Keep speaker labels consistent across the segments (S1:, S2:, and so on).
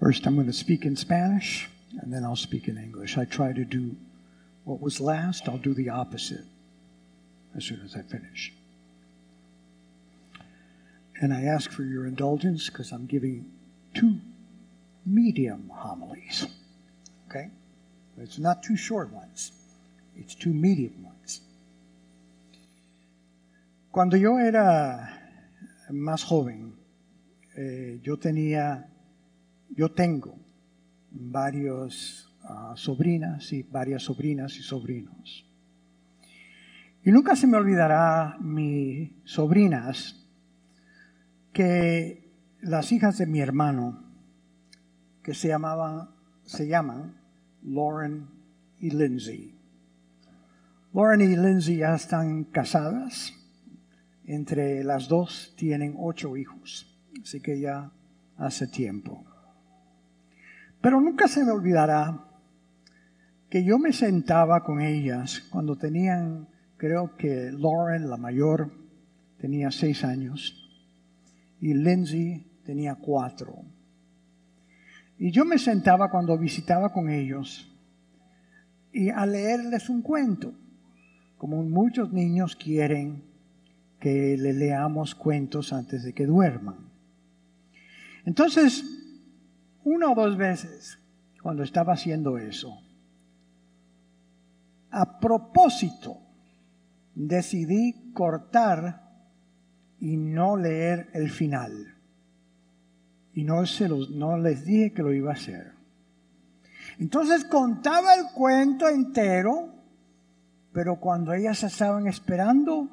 S1: First, I'm going to speak in Spanish, and then I'll speak in English. I try to do what was last, I'll do the opposite as soon as I finish. And I ask for your indulgence because I'm giving two medium homilies. Okay? It's not two short ones, it's two medium ones. Cuando yo era más joven, eh, yo tenía, yo tengo varios uh, sobrinas y varias sobrinas y sobrinos. Y nunca se me olvidará mis sobrinas que las hijas de mi hermano, que se llamaban, se llaman Lauren y Lindsay. Lauren y Lindsay ya están casadas. Entre las dos tienen ocho hijos. Así que ya hace tiempo. Pero nunca se me olvidará que yo me sentaba con ellas cuando tenían, creo que Lauren, la mayor, tenía seis años y Lindsay tenía cuatro. Y yo me sentaba cuando visitaba con ellos y a leerles un cuento, como muchos niños quieren que le leamos cuentos antes de que duerman. Entonces, una o dos veces, cuando estaba haciendo eso, a propósito, decidí cortar y no leer el final. Y no, se los, no les dije que lo iba a hacer. Entonces contaba el cuento entero, pero cuando ellas estaban esperando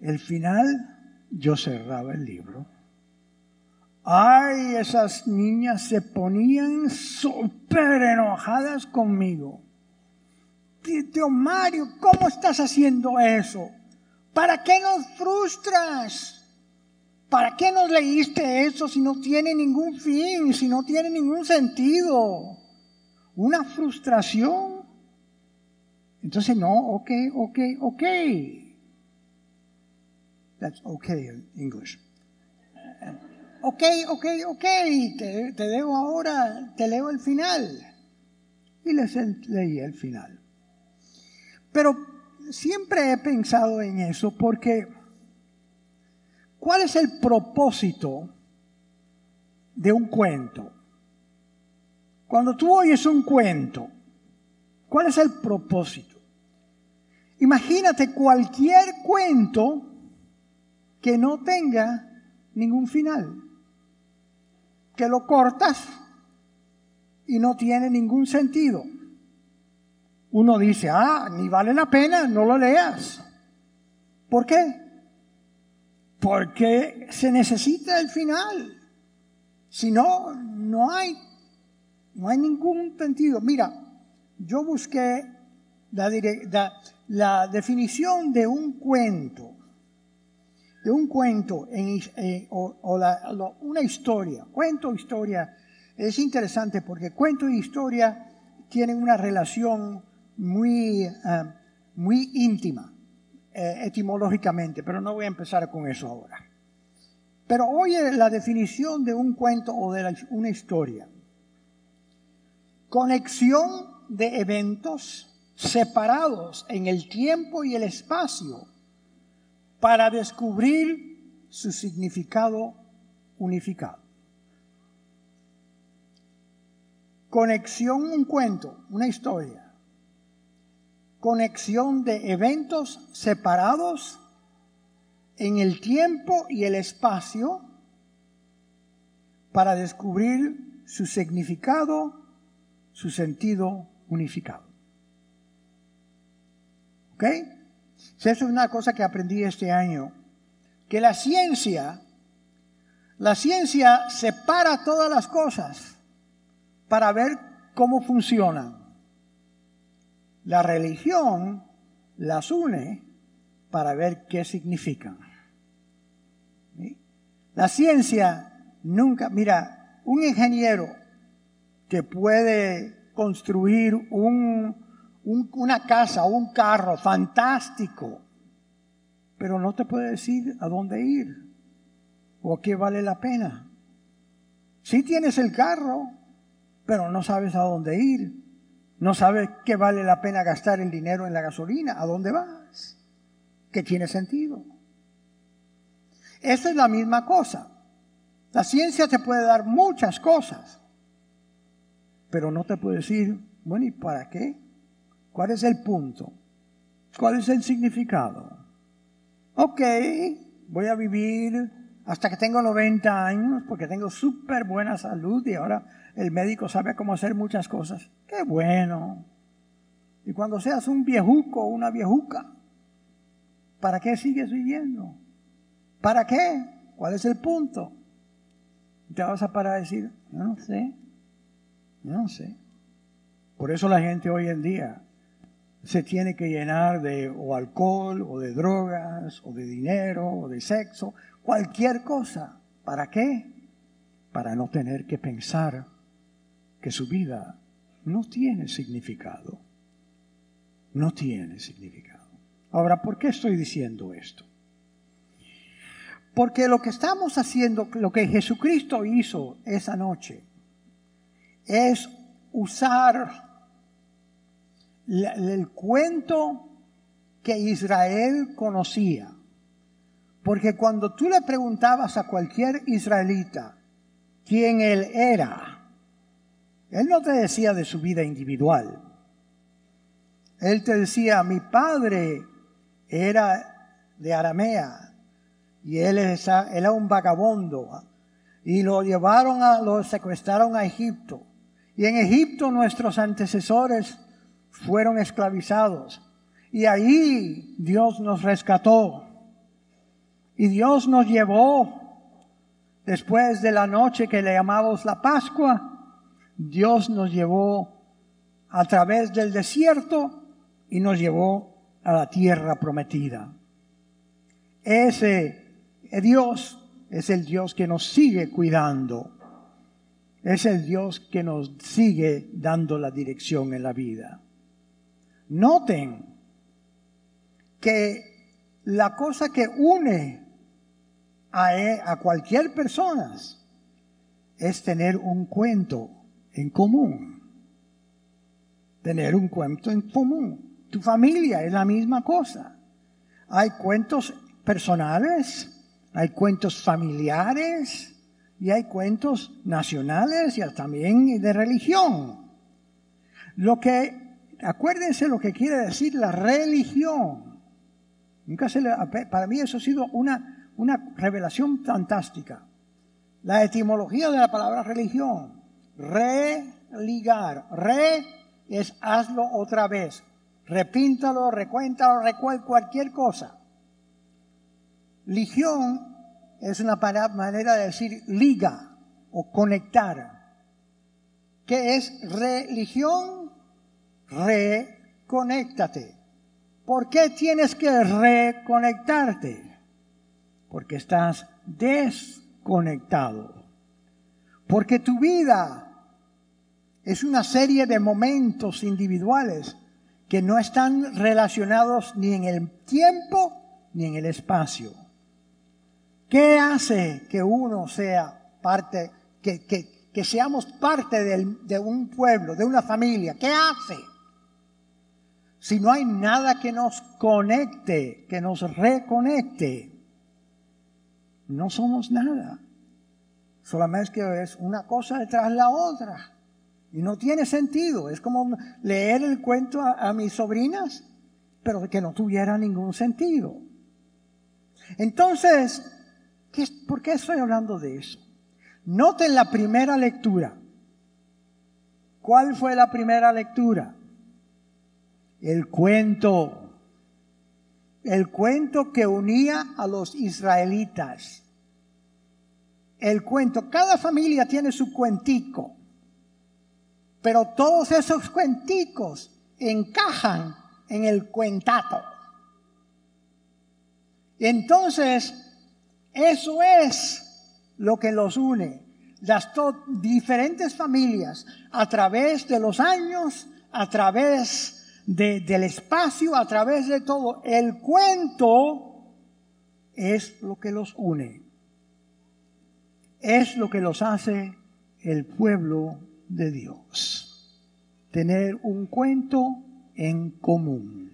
S1: el final, yo cerraba el libro. Ay, esas niñas se ponían súper enojadas conmigo. Tío Mario, ¿cómo estás haciendo eso? ¿Para qué nos frustras? ¿Para qué nos leíste eso si no tiene ningún fin, si no tiene ningún sentido? Una frustración. Entonces, no, ok, ok, ok. That's okay in English. Ok, ok, ok, te, te leo ahora, te leo el final. Y les leí el final. Pero siempre he pensado en eso porque ¿cuál es el propósito de un cuento? Cuando tú oyes un cuento, ¿cuál es el propósito? Imagínate cualquier cuento que no tenga ningún final, que lo cortas y no tiene ningún sentido uno dice, ah, ni vale la pena, no lo leas. ¿Por qué? Porque se necesita el final. Si no, no hay, no hay ningún sentido. Mira, yo busqué la, la, definición de un cuento, de un cuento en, eh, o, una historia. Cuento o historia es interesante porque cuento y historia tienen una relación muy, eh, muy íntima eh, etimológicamente, pero no voy a empezar con eso ahora. Pero oye la definición de un cuento o de una historia. Conexión de eventos separados en el tiempo y el espacio para descubrir su significado unificado. Conexión, un cuento, una historia conexión de eventos separados en el tiempo y el espacio para descubrir su significado, su sentido unificado. ¿Ok? Eso es una cosa que aprendí este año, que la ciencia, la ciencia separa todas las cosas para ver cómo funcionan. La religión las une para ver qué significan. La ciencia nunca, mira, un ingeniero que puede construir una casa, un carro fantástico, pero no te puede decir a dónde ir o qué vale la pena. Si tienes el carro, pero no sabes a dónde ir. No sabes qué vale la pena gastar el dinero en la gasolina. ¿A dónde vas? ¿Qué tiene sentido? Esa es la misma cosa. La ciencia te puede dar muchas cosas, pero no te puede decir, bueno, ¿y para qué? ¿Cuál es el punto? ¿Cuál es el significado? Ok, voy a vivir hasta que tengo 90 años porque tengo súper buena salud y ahora el médico sabe cómo hacer muchas cosas. Qué bueno. Y cuando seas un viejuco o una viejuca, ¿para qué sigues viviendo? ¿Para qué? ¿Cuál es el punto? Te vas a parar a decir, no sé, no sé. Por eso la gente hoy en día se tiene que llenar de o alcohol o de drogas o de dinero o de sexo, cualquier cosa. ¿Para qué? Para no tener que pensar que su vida no tiene significado. No tiene significado. Ahora, ¿por qué estoy diciendo esto? Porque lo que estamos haciendo, lo que Jesucristo hizo esa noche, es usar el cuento que Israel conocía. Porque cuando tú le preguntabas a cualquier israelita quién él era, él no te decía de su vida individual. Él te decía, mi padre era de Aramea y él era un vagabundo y lo llevaron a, lo secuestraron a Egipto. Y en Egipto nuestros antecesores fueron esclavizados. Y ahí Dios nos rescató. Y Dios nos llevó, después de la noche que le llamamos la Pascua, Dios nos llevó a través del desierto y nos llevó a la tierra prometida. Ese Dios es el Dios que nos sigue cuidando. Es el Dios que nos sigue dando la dirección en la vida. Noten que la cosa que une a, e, a cualquier persona es tener un cuento en común. Tener un cuento en común. Tu familia es la misma cosa. Hay cuentos personales, hay cuentos familiares y hay cuentos nacionales y también de religión. Lo que acuérdense lo que quiere decir la religión. Nunca se para mí eso ha sido una, una revelación fantástica. La etimología de la palabra religión. Religar. Re es hazlo otra vez. Repíntalo, recuéntalo, recuérdalo, cualquier cosa. Ligión es una manera de decir liga o conectar. ¿Qué es religión? Reconéctate. ¿Por qué tienes que reconectarte? Porque estás desconectado. Porque tu vida es una serie de momentos individuales que no están relacionados ni en el tiempo ni en el espacio. ¿Qué hace que uno sea parte, que, que, seamos parte de un pueblo, de una familia? ¿Qué hace? Si no hay nada que nos conecte, que nos reconecte, no somos nada. Solamente que es una cosa detrás de la otra. Y no tiene sentido. Es como leer el cuento a, mis sobrinas, pero que no tuviera ningún sentido. Entonces, ¿por qué estoy hablando de eso? Noten la primera lectura. ¿Cuál fue la primera lectura? El cuento, el cuento que unía a los israelitas. El cuento, cada familia tiene su cuentico, pero todos esos cuenticos encajan en el cuentato. Entonces, eso es lo que los une. Las diferentes familias a través de los años, a través del espacio, a través de todo. El cuento es lo que los une. Es lo que los hace el pueblo de Dios. Tener un cuento en común.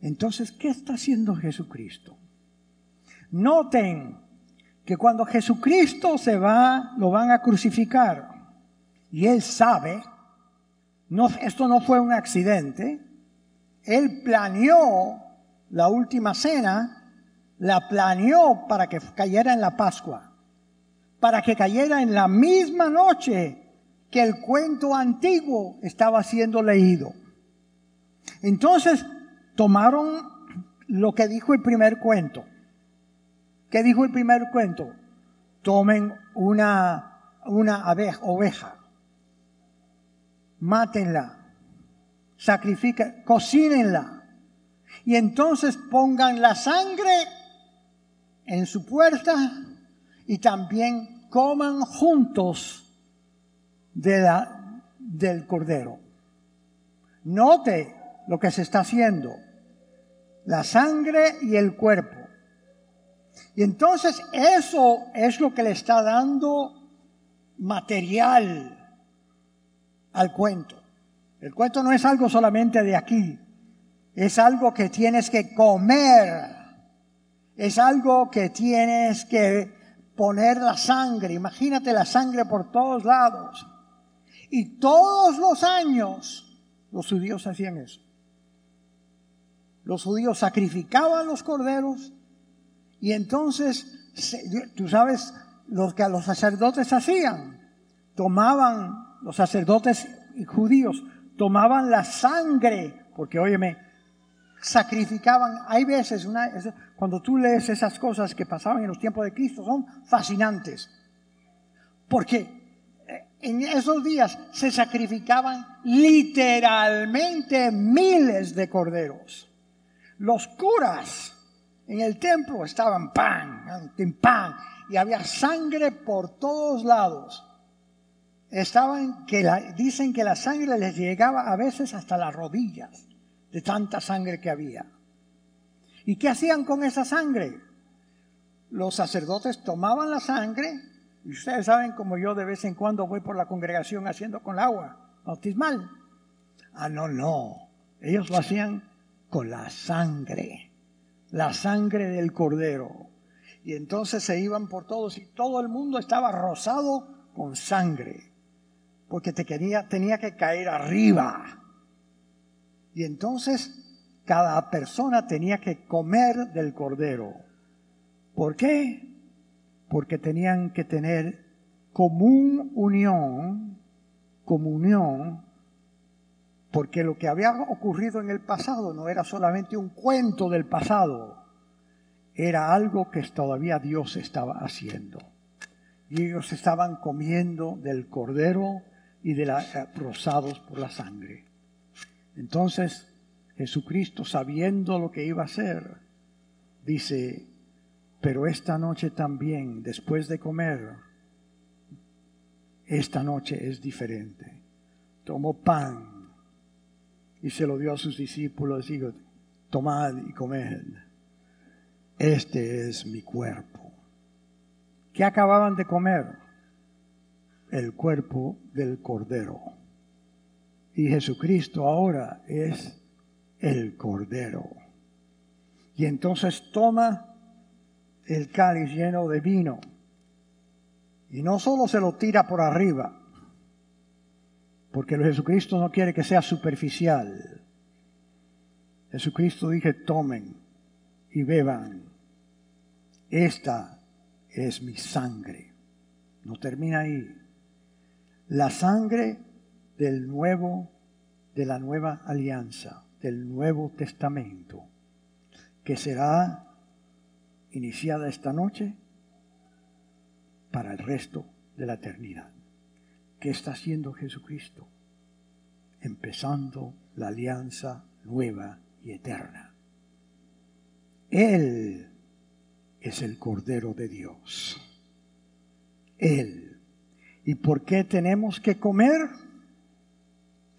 S1: Entonces, ¿qué está haciendo Jesucristo? Noten que cuando Jesucristo se va, lo van a crucificar. Y él sabe, esto no fue un accidente, él planeó la última cena, la planeó para que cayera en la Pascua, para que cayera en la misma noche que el cuento antiguo estaba siendo leído. Entonces tomaron lo que dijo el primer cuento. ¿Qué dijo el primer cuento? Tomen una, una oveja, mátenla, sacrifiquen, cocínenla y entonces pongan la sangre en su puerta y también coman juntos de la, del cordero. Note lo que se está haciendo, la sangre y el cuerpo. Y entonces eso es lo que le está dando material al cuento. El cuento no es algo solamente de aquí, es algo que tienes que comer, es algo que tienes que poner la sangre, imagínate la sangre por todos lados. Y todos los años los judíos hacían eso. Los judíos sacrificaban los corderos y entonces, tú sabes lo que los sacerdotes hacían. Tomaban, los sacerdotes judíos, tomaban la sangre, porque óyeme, sacrificaban. Hay veces, una, cuando tú lees esas cosas que pasaban en los tiempos de Cristo, son fascinantes. Porque eh, en esos días se sacrificaban literalmente miles de corderos. Los curas en el templo estaban pan, pan, y había sangre por todos lados. Estaban que dicen que la sangre les llegaba a veces hasta las rodillas de tanta sangre que había. ¿Y qué hacían con esa sangre? Los sacerdotes tomaban la sangre, y ustedes saben como yo de vez en cuando voy por la congregación haciendo con el agua bautismal. Ah, no, no. Ellos lo hacían con la sangre la sangre del cordero. Y entonces se iban por todos y todo el mundo estaba rosado con sangre, porque te quería, tenía que caer arriba. Y entonces cada persona tenía que comer del cordero. ¿Por qué? Porque tenían que tener común unión, comunión porque lo que había ocurrido en el pasado no era solamente un cuento del pasado, era algo que todavía Dios estaba haciendo. Y ellos estaban comiendo del cordero y de la, rosados por la sangre. Entonces Jesucristo, sabiendo lo que iba a hacer, dice, pero esta noche también, después de comer, esta noche es diferente. Tomó pan y se lo dio a sus discípulos y dijo, tomad y comed, este es mi cuerpo. ¿Qué acababan de comer? El cuerpo del Cordero. Y Jesucristo ahora es el Cordero. Y entonces toma el cáliz lleno de vino y no solo se lo tira por arriba, porque Jesucristo no quiere que sea superficial. Jesucristo dije, tomen y beban. Esta es mi sangre. No termina ahí. La sangre del nuevo, de la nueva alianza, del Nuevo Testamento, que será iniciada esta noche para el resto de la eternidad. ¿Qué está haciendo Jesucristo? Empezando la alianza nueva y eterna. Él es el Cordero de Dios. Él. ¿Y por qué tenemos que comer?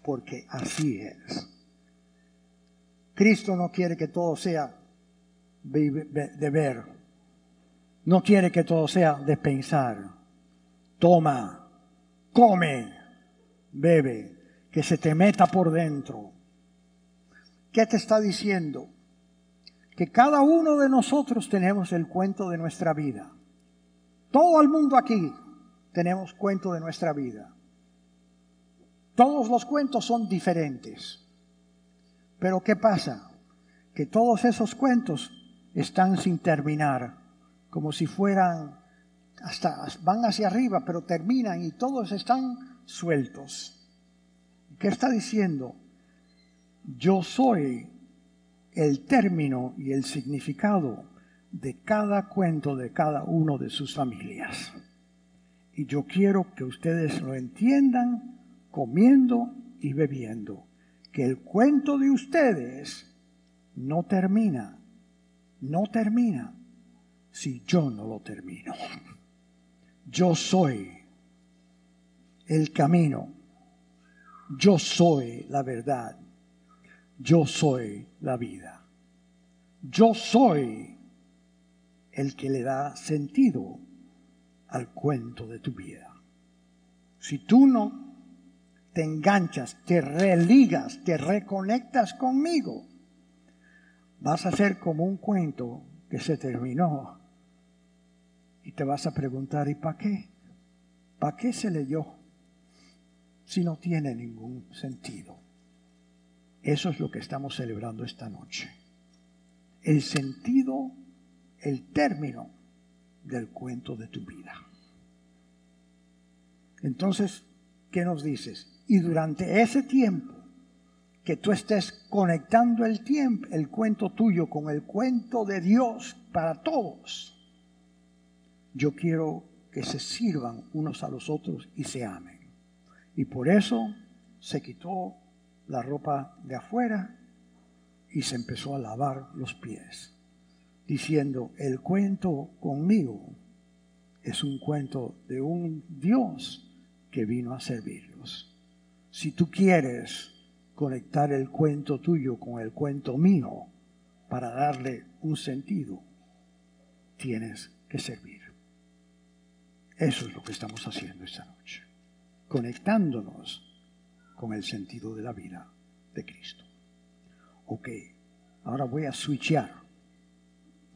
S1: Porque así es. Cristo no quiere que todo sea de ver. No quiere que todo sea de pensar. Toma come, bebe, que se te meta por dentro. ¿Qué te está diciendo? Que cada uno de nosotros tenemos el cuento de nuestra vida. Todo el mundo aquí tenemos cuento de nuestra vida. Todos los cuentos son diferentes. Pero ¿qué pasa? Que todos esos cuentos están sin terminar, como si fueran hasta van hacia arriba, pero terminan y todos están sueltos. ¿Qué está diciendo? Yo soy el término y el significado de cada cuento de cada uno de sus familias. Y yo quiero que ustedes lo entiendan comiendo y bebiendo, que el cuento de ustedes no termina, no termina si yo no lo termino. Yo soy el camino, yo soy la verdad, yo soy la vida, yo soy el que le da sentido al cuento de tu vida. Si tú no te enganchas, te religas, te reconectas conmigo, vas a ser como un cuento que se terminó y te vas a preguntar, ¿y para qué? ¿Para qué se leyó si no tiene ningún sentido? Eso es lo que estamos celebrando esta noche. El sentido, el término del cuento de tu vida. Entonces, ¿qué nos dices? Y durante ese tiempo que tú estés conectando el tiempo, el cuento tuyo con el cuento de Dios para todos, yo quiero que se sirvan unos a los otros y se amen. Y por eso se quitó la ropa de afuera y se empezó a lavar los pies, diciendo, el cuento conmigo es un cuento de un Dios que vino a servirlos. Si tú quieres conectar el cuento tuyo con el cuento mío para darle un sentido, tienes que servir. Eso es lo que estamos haciendo esta noche, conectándonos con el sentido de la vida de Cristo. Ok, ahora voy a switchear.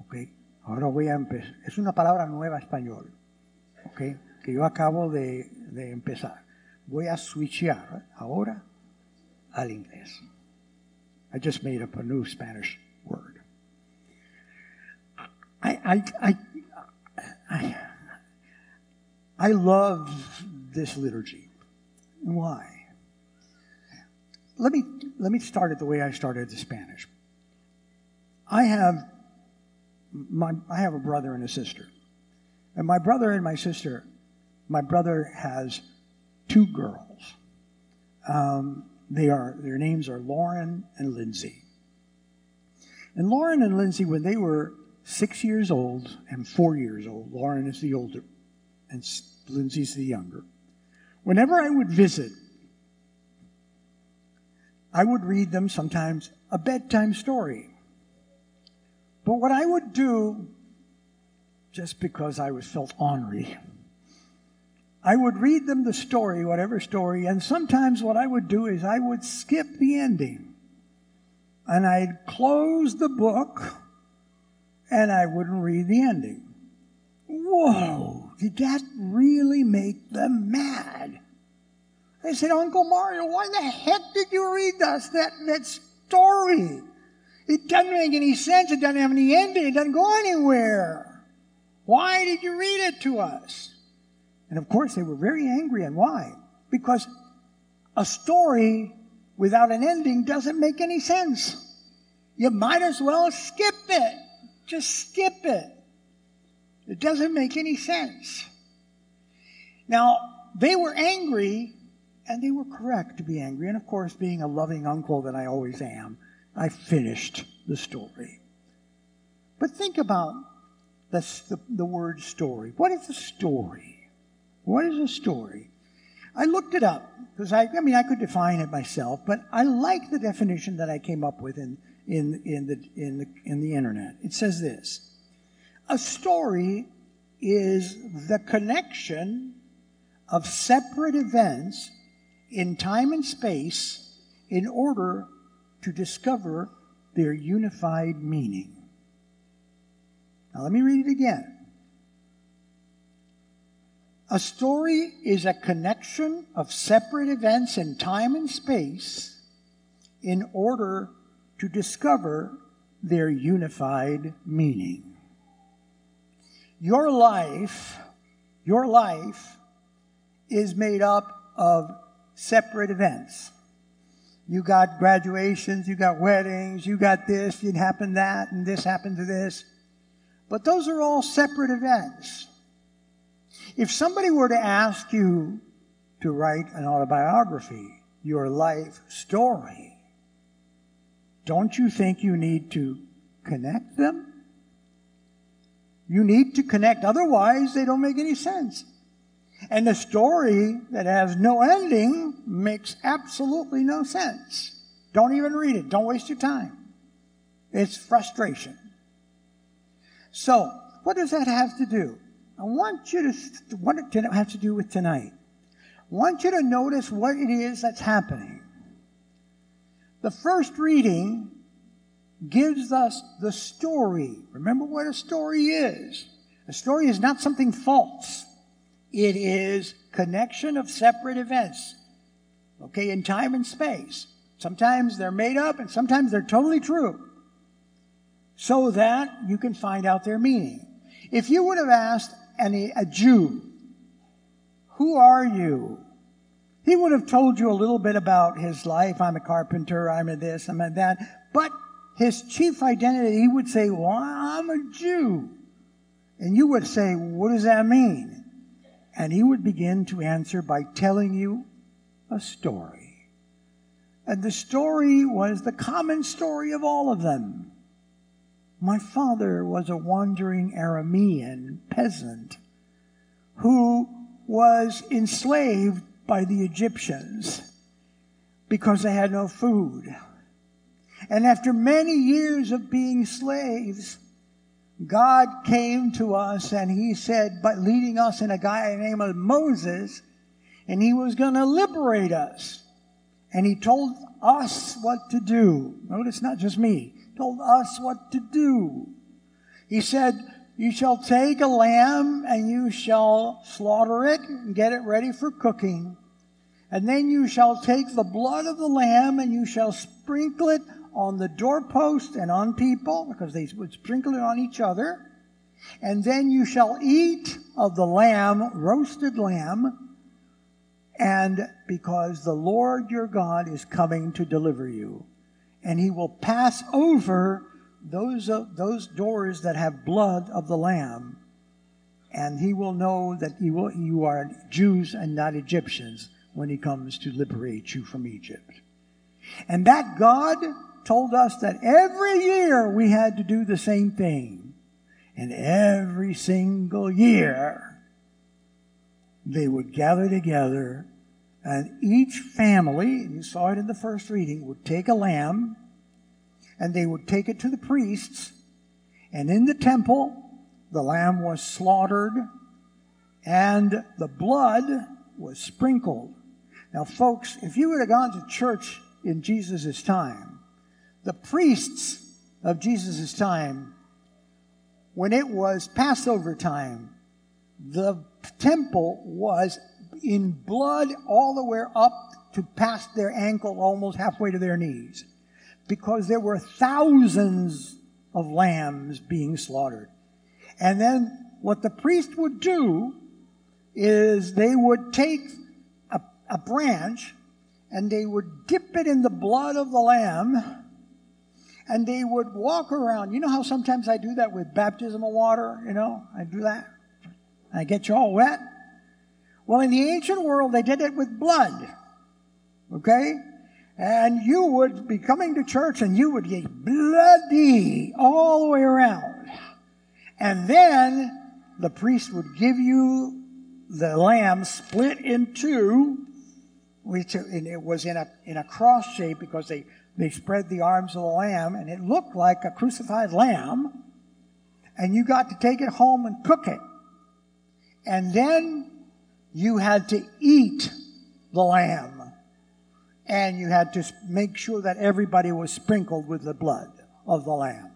S1: Ok, ahora voy a empezar. Es una palabra nueva español. Ok, que yo acabo de, de empezar voy a switchear ahora al inglés. I just made up a new Spanish word. I, I, I, I, I love this liturgy. Why? Let me, let me start it the way I started the Spanish. I have, my, I have a brother and a sister. And my brother and my sister, my brother has two girls. Um, they are, their names are Lauren and Lindsay. And Lauren and Lindsay, when they were six years old and four years old, Lauren is the older and Lindsay's the younger. Whenever I would visit, I would read them sometimes a bedtime story. But what I would do, just because I was felt ornery, I would read them the story, whatever story, and sometimes what I would do is I would skip the ending. And I'd close the book and I wouldn't read the ending. Whoa, did that really make them mad? They said, Uncle Mario, why the heck did you read us that, that story? It doesn't make any sense. It doesn't have any ending. It doesn't go anywhere. Why did you read it to us? And of course, they were very angry. And why? Because a story without an ending doesn't make any sense. You might as well skip it. Just skip it. It doesn't make any sense. Now, they were angry, and they were correct to be angry. And of course, being a loving uncle that I always am, I finished the story. But think about the, the, word story. What is a story? What is a story? I looked it up because I, I mean, I could define it myself, but I like the definition that I came up with in, in, in, the, in, the, in the internet. It says this A story is the connection of separate events in time and space in order to discover their unified meaning. Now, let me read it again. A story is a connection of separate events in time and space in order to discover their unified meaning. Your life, your life is made up of separate events. You got graduations, you got weddings, you got this, it happened that, and this happened to this. But those are all separate events. If somebody were to ask you to write an autobiography, your life story, don't you think you need to connect them? You need to connect, otherwise, they don't make any sense. And the story that has no ending makes absolutely no sense. Don't even read it. Don't waste your time. It's frustration. So, what does that have to do? I want you to, what it have to do with tonight. I want you to notice what it is that's happening. The first reading gives us the story. Remember what a story is. A story is not something false. It is connection of separate events. Okay, in time and space. Sometimes they're made up and sometimes they're totally true. So that you can find out their meaning. If you would have asked any, a Jew, who are you? He would have told you a little bit about his life. I'm a carpenter, I'm a this, I'm a that. But his chief identity, he would say, Well, I'm a Jew. And you would say, What does that mean? And he would begin to answer by telling you a story. And the story was the common story of all of them. My father was a wandering Aramean peasant who was enslaved by the Egyptians because they had no food. And after many years of being slaves, God came to us and he said, by leading us in a guy named Moses, and he was going to liberate us. And he told us what to do. Notice not just me told us what to do. He said, You shall take a lamb and you shall slaughter it and get it ready for cooking. And then you shall take the blood of the lamb and you shall sprinkle it on the doorpost and on people, because they would sprinkle it on each other. And then you shall eat of the lamb, roasted lamb, and because the Lord your God is coming to deliver you and he will pass over those, uh, those doors that have blood of the Lamb, and he will know that will, you are Jews and not Egyptians when he comes to liberate you from Egypt. And that God told us that every year we had to do the same thing. And every single year, they would gather together and each family, you saw it in the first reading, would take a lamb and they would take it to the priests. And in the temple, the lamb was slaughtered and the blood was sprinkled. Now, folks, if you would have gone to church in Jesus' time, the priests of Jesus' time, when it was Passover time, the temple was in blood all the way up to past their ankle, almost halfway to their knees, because there were thousands of lambs being slaughtered. And then what the priest would do is they would take a, a branch and they would dip it in the blood of the lamb and they would walk around. You know how sometimes I do that with baptismal water? You know, I do that. I get you all wet. Well, in the ancient world, they did it with blood. Okay? And you would be coming to church and you would get bloody all the way around. And then the priest would give you the lamb split in two, which it was in a, in a cross shape because they, they spread the arms of the lamb and it looked like a crucified lamb. And you got to take it home and cook it. And then you had to eat the lamb. And you had to make sure that everybody was sprinkled with the blood of the lamb.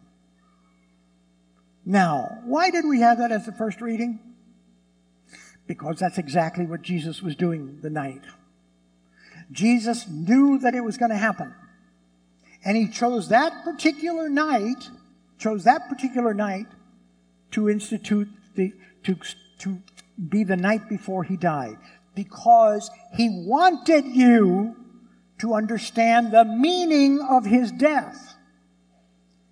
S1: Now, why did we have that as the first reading? Because that's exactly what Jesus was doing the night. Jesus knew that it was going to happen. And he chose that particular night, chose that particular night to institute the, to, to be the night before he died. Because he wanted you to understand the meaning of his death.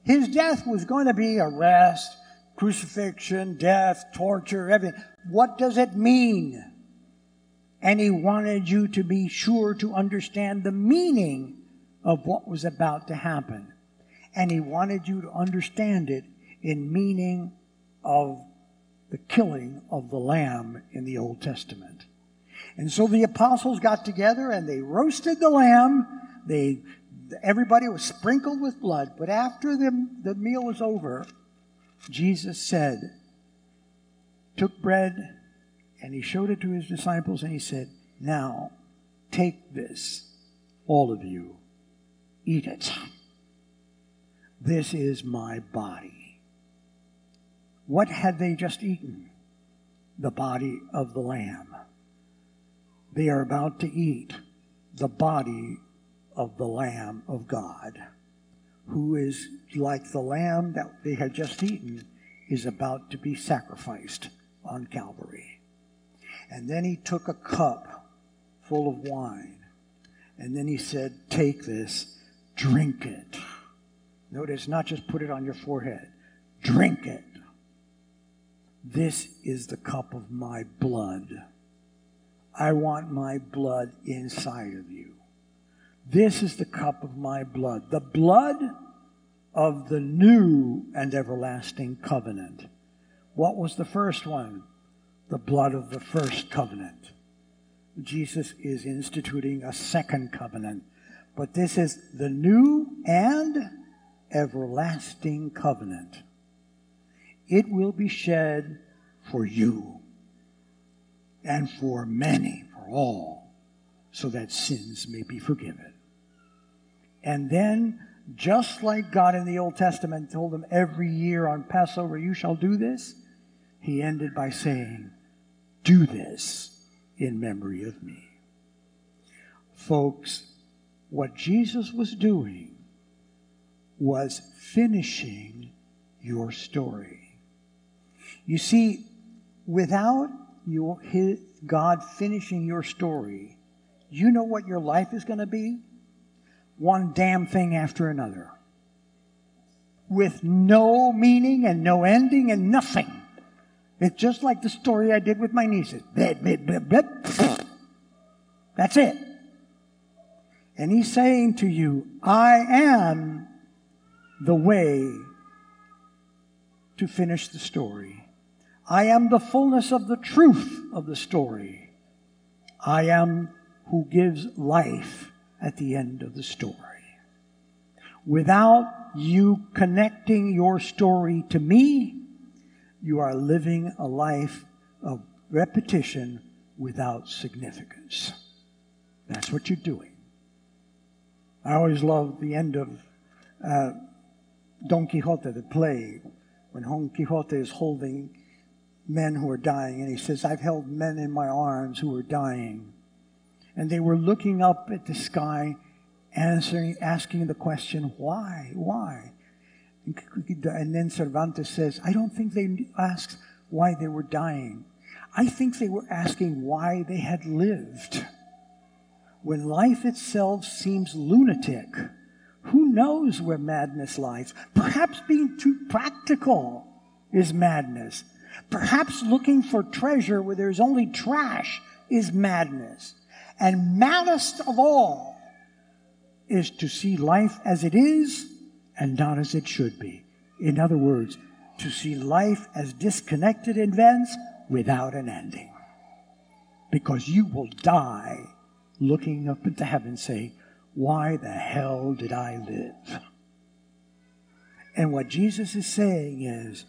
S1: His death was going to be arrest, crucifixion, death, torture, everything. What does it mean? And he wanted you to be sure to understand the meaning of what was about to happen. And he wanted you to understand it in meaning of the killing of the lamb in the Old Testament. And so the apostles got together and they roasted the lamb. They, everybody was sprinkled with blood. But after the, the meal was over, Jesus said, took bread and he showed it to his disciples and he said, Now take this, all of you, eat it. This is my body. What had they just eaten? The body of the Lamb. They are about to eat the body of the Lamb of God, who is like the Lamb that they had just eaten, is about to be sacrificed on Calvary. And then he took a cup full of wine. And then he said, Take this, drink it. Notice, not just put it on your forehead, drink it. This is the cup of my blood. I want my blood inside of you. This is the cup of my blood, the blood of the new and everlasting covenant. What was the first one? the blood of the first covenant. Jesus is instituting a second covenant, but this is the new and everlasting covenant. It will be shed for you and for many, for all, so that sins may be forgiven. And then, just like God in the Old Testament told them every year on Passover, you shall do this, he ended by saying, do this in memory of me. Folks, what Jesus was doing was finishing your story. You see, without your, his, God finishing your story, you know what your life is going to be? One damn thing after another. With no meaning and no ending and nothing. It's just like the story I did with my nieces. That's it. And he's saying to you, I am the way to finish the story. I am the fullness of the truth of the story. I am who gives life at the end of the story. Without you connecting your story to me, you are living a life of repetition without significance. That's what you're doing. I always love the end of uh, Don Quixote, the play, when Don Quixote is holding men who are dying, and he says, I've held men in my arms who are dying. And they were looking up at the sky, answering, asking the question, why? Why? And then Cervantes says, I don't think they asked why they were dying. I think they were asking why they had lived. When life itself seems lunatic, who knows where madness lies? Perhaps being too practical is madness. Perhaps looking for treasure where there's only trash is madness. And maddest of all is to see life as it is and not as it should be. In other words, to see life as disconnected events without an ending. Because you will die looking up into heaven saying, Why the hell did I live? And what Jesus is saying is,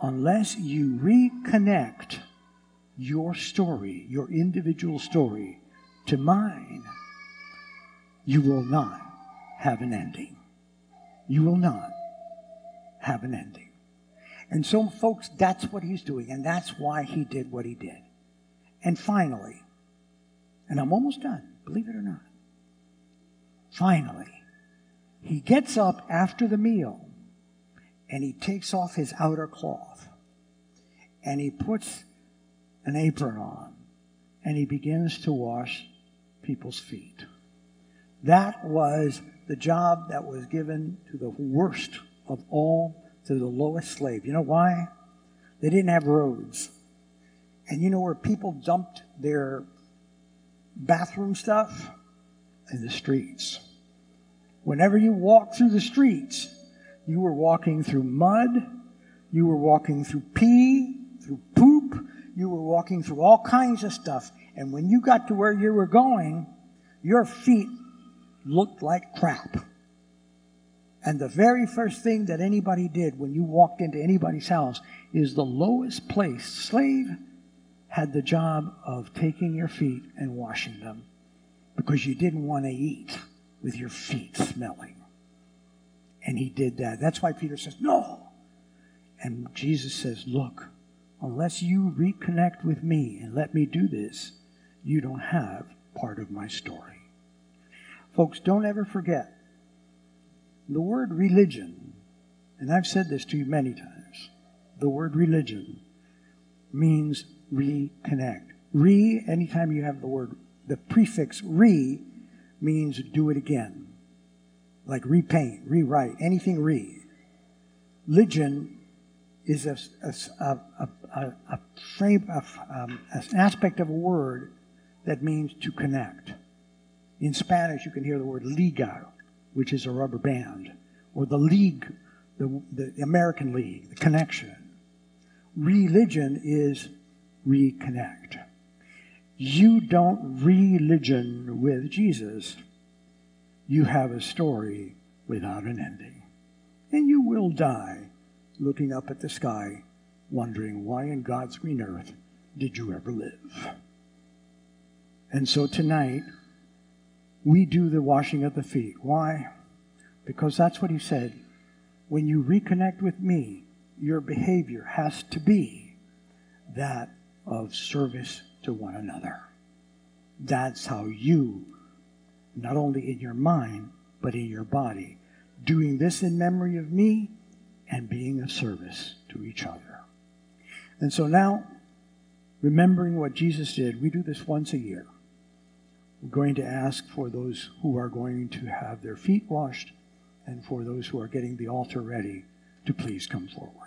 S1: unless you reconnect your story, your individual story, to mine, you will not have an ending. You will not have an ending. And so, folks, that's what he's doing, and that's why he did what he did. And finally, and I'm almost done, believe it or not. Finally, he gets up after the meal and he takes off his outer cloth and he puts an apron on and he begins to wash people's feet. That was the job that was given to the worst of all, to the lowest slave. You know why? They didn't have roads. And you know where people dumped their bathroom stuff? In the streets. Whenever you walked through the streets, you were walking through mud, you were walking through pee, through poop, you were walking through all kinds of stuff. And when you got to where you were going, your feet looked like crap. And the very first thing that anybody did when you walked into anybody's house is the lowest place, slave, had the job of taking your feet and washing them because you didn't want to eat with your feet smelling. And he did that. That's why Peter says, No. And Jesus says, Look, unless you reconnect with me and let me do this, you don't have part of my story. Folks, don't ever forget the word religion, and I've said this to you many times the word religion means reconnect. Re, anytime you have the word, the prefix re means do it again. Like repaint, rewrite, anything re. Religion is a, a, a, a frame, um, an aspect of a word that means to connect. In Spanish, you can hear the word liga, which is a rubber band, or the league, the, the American League, the connection. Religion is reconnect. You don't religion with Jesus. You have a story without an ending. And you will die looking up at the sky, wondering why in God's green earth did you ever live? And so tonight, we do the washing of the feet. Why? Because that's what he said. When you reconnect with me, your behavior has to be that of service to one another. That's how you, not only in your mind, but in your body, doing this in memory of me and being of service to each other. And so now, remembering what Jesus did, we do this once a year. We're going to ask for those who are going to have their feet washed and for those who are getting the altar ready to please come forward.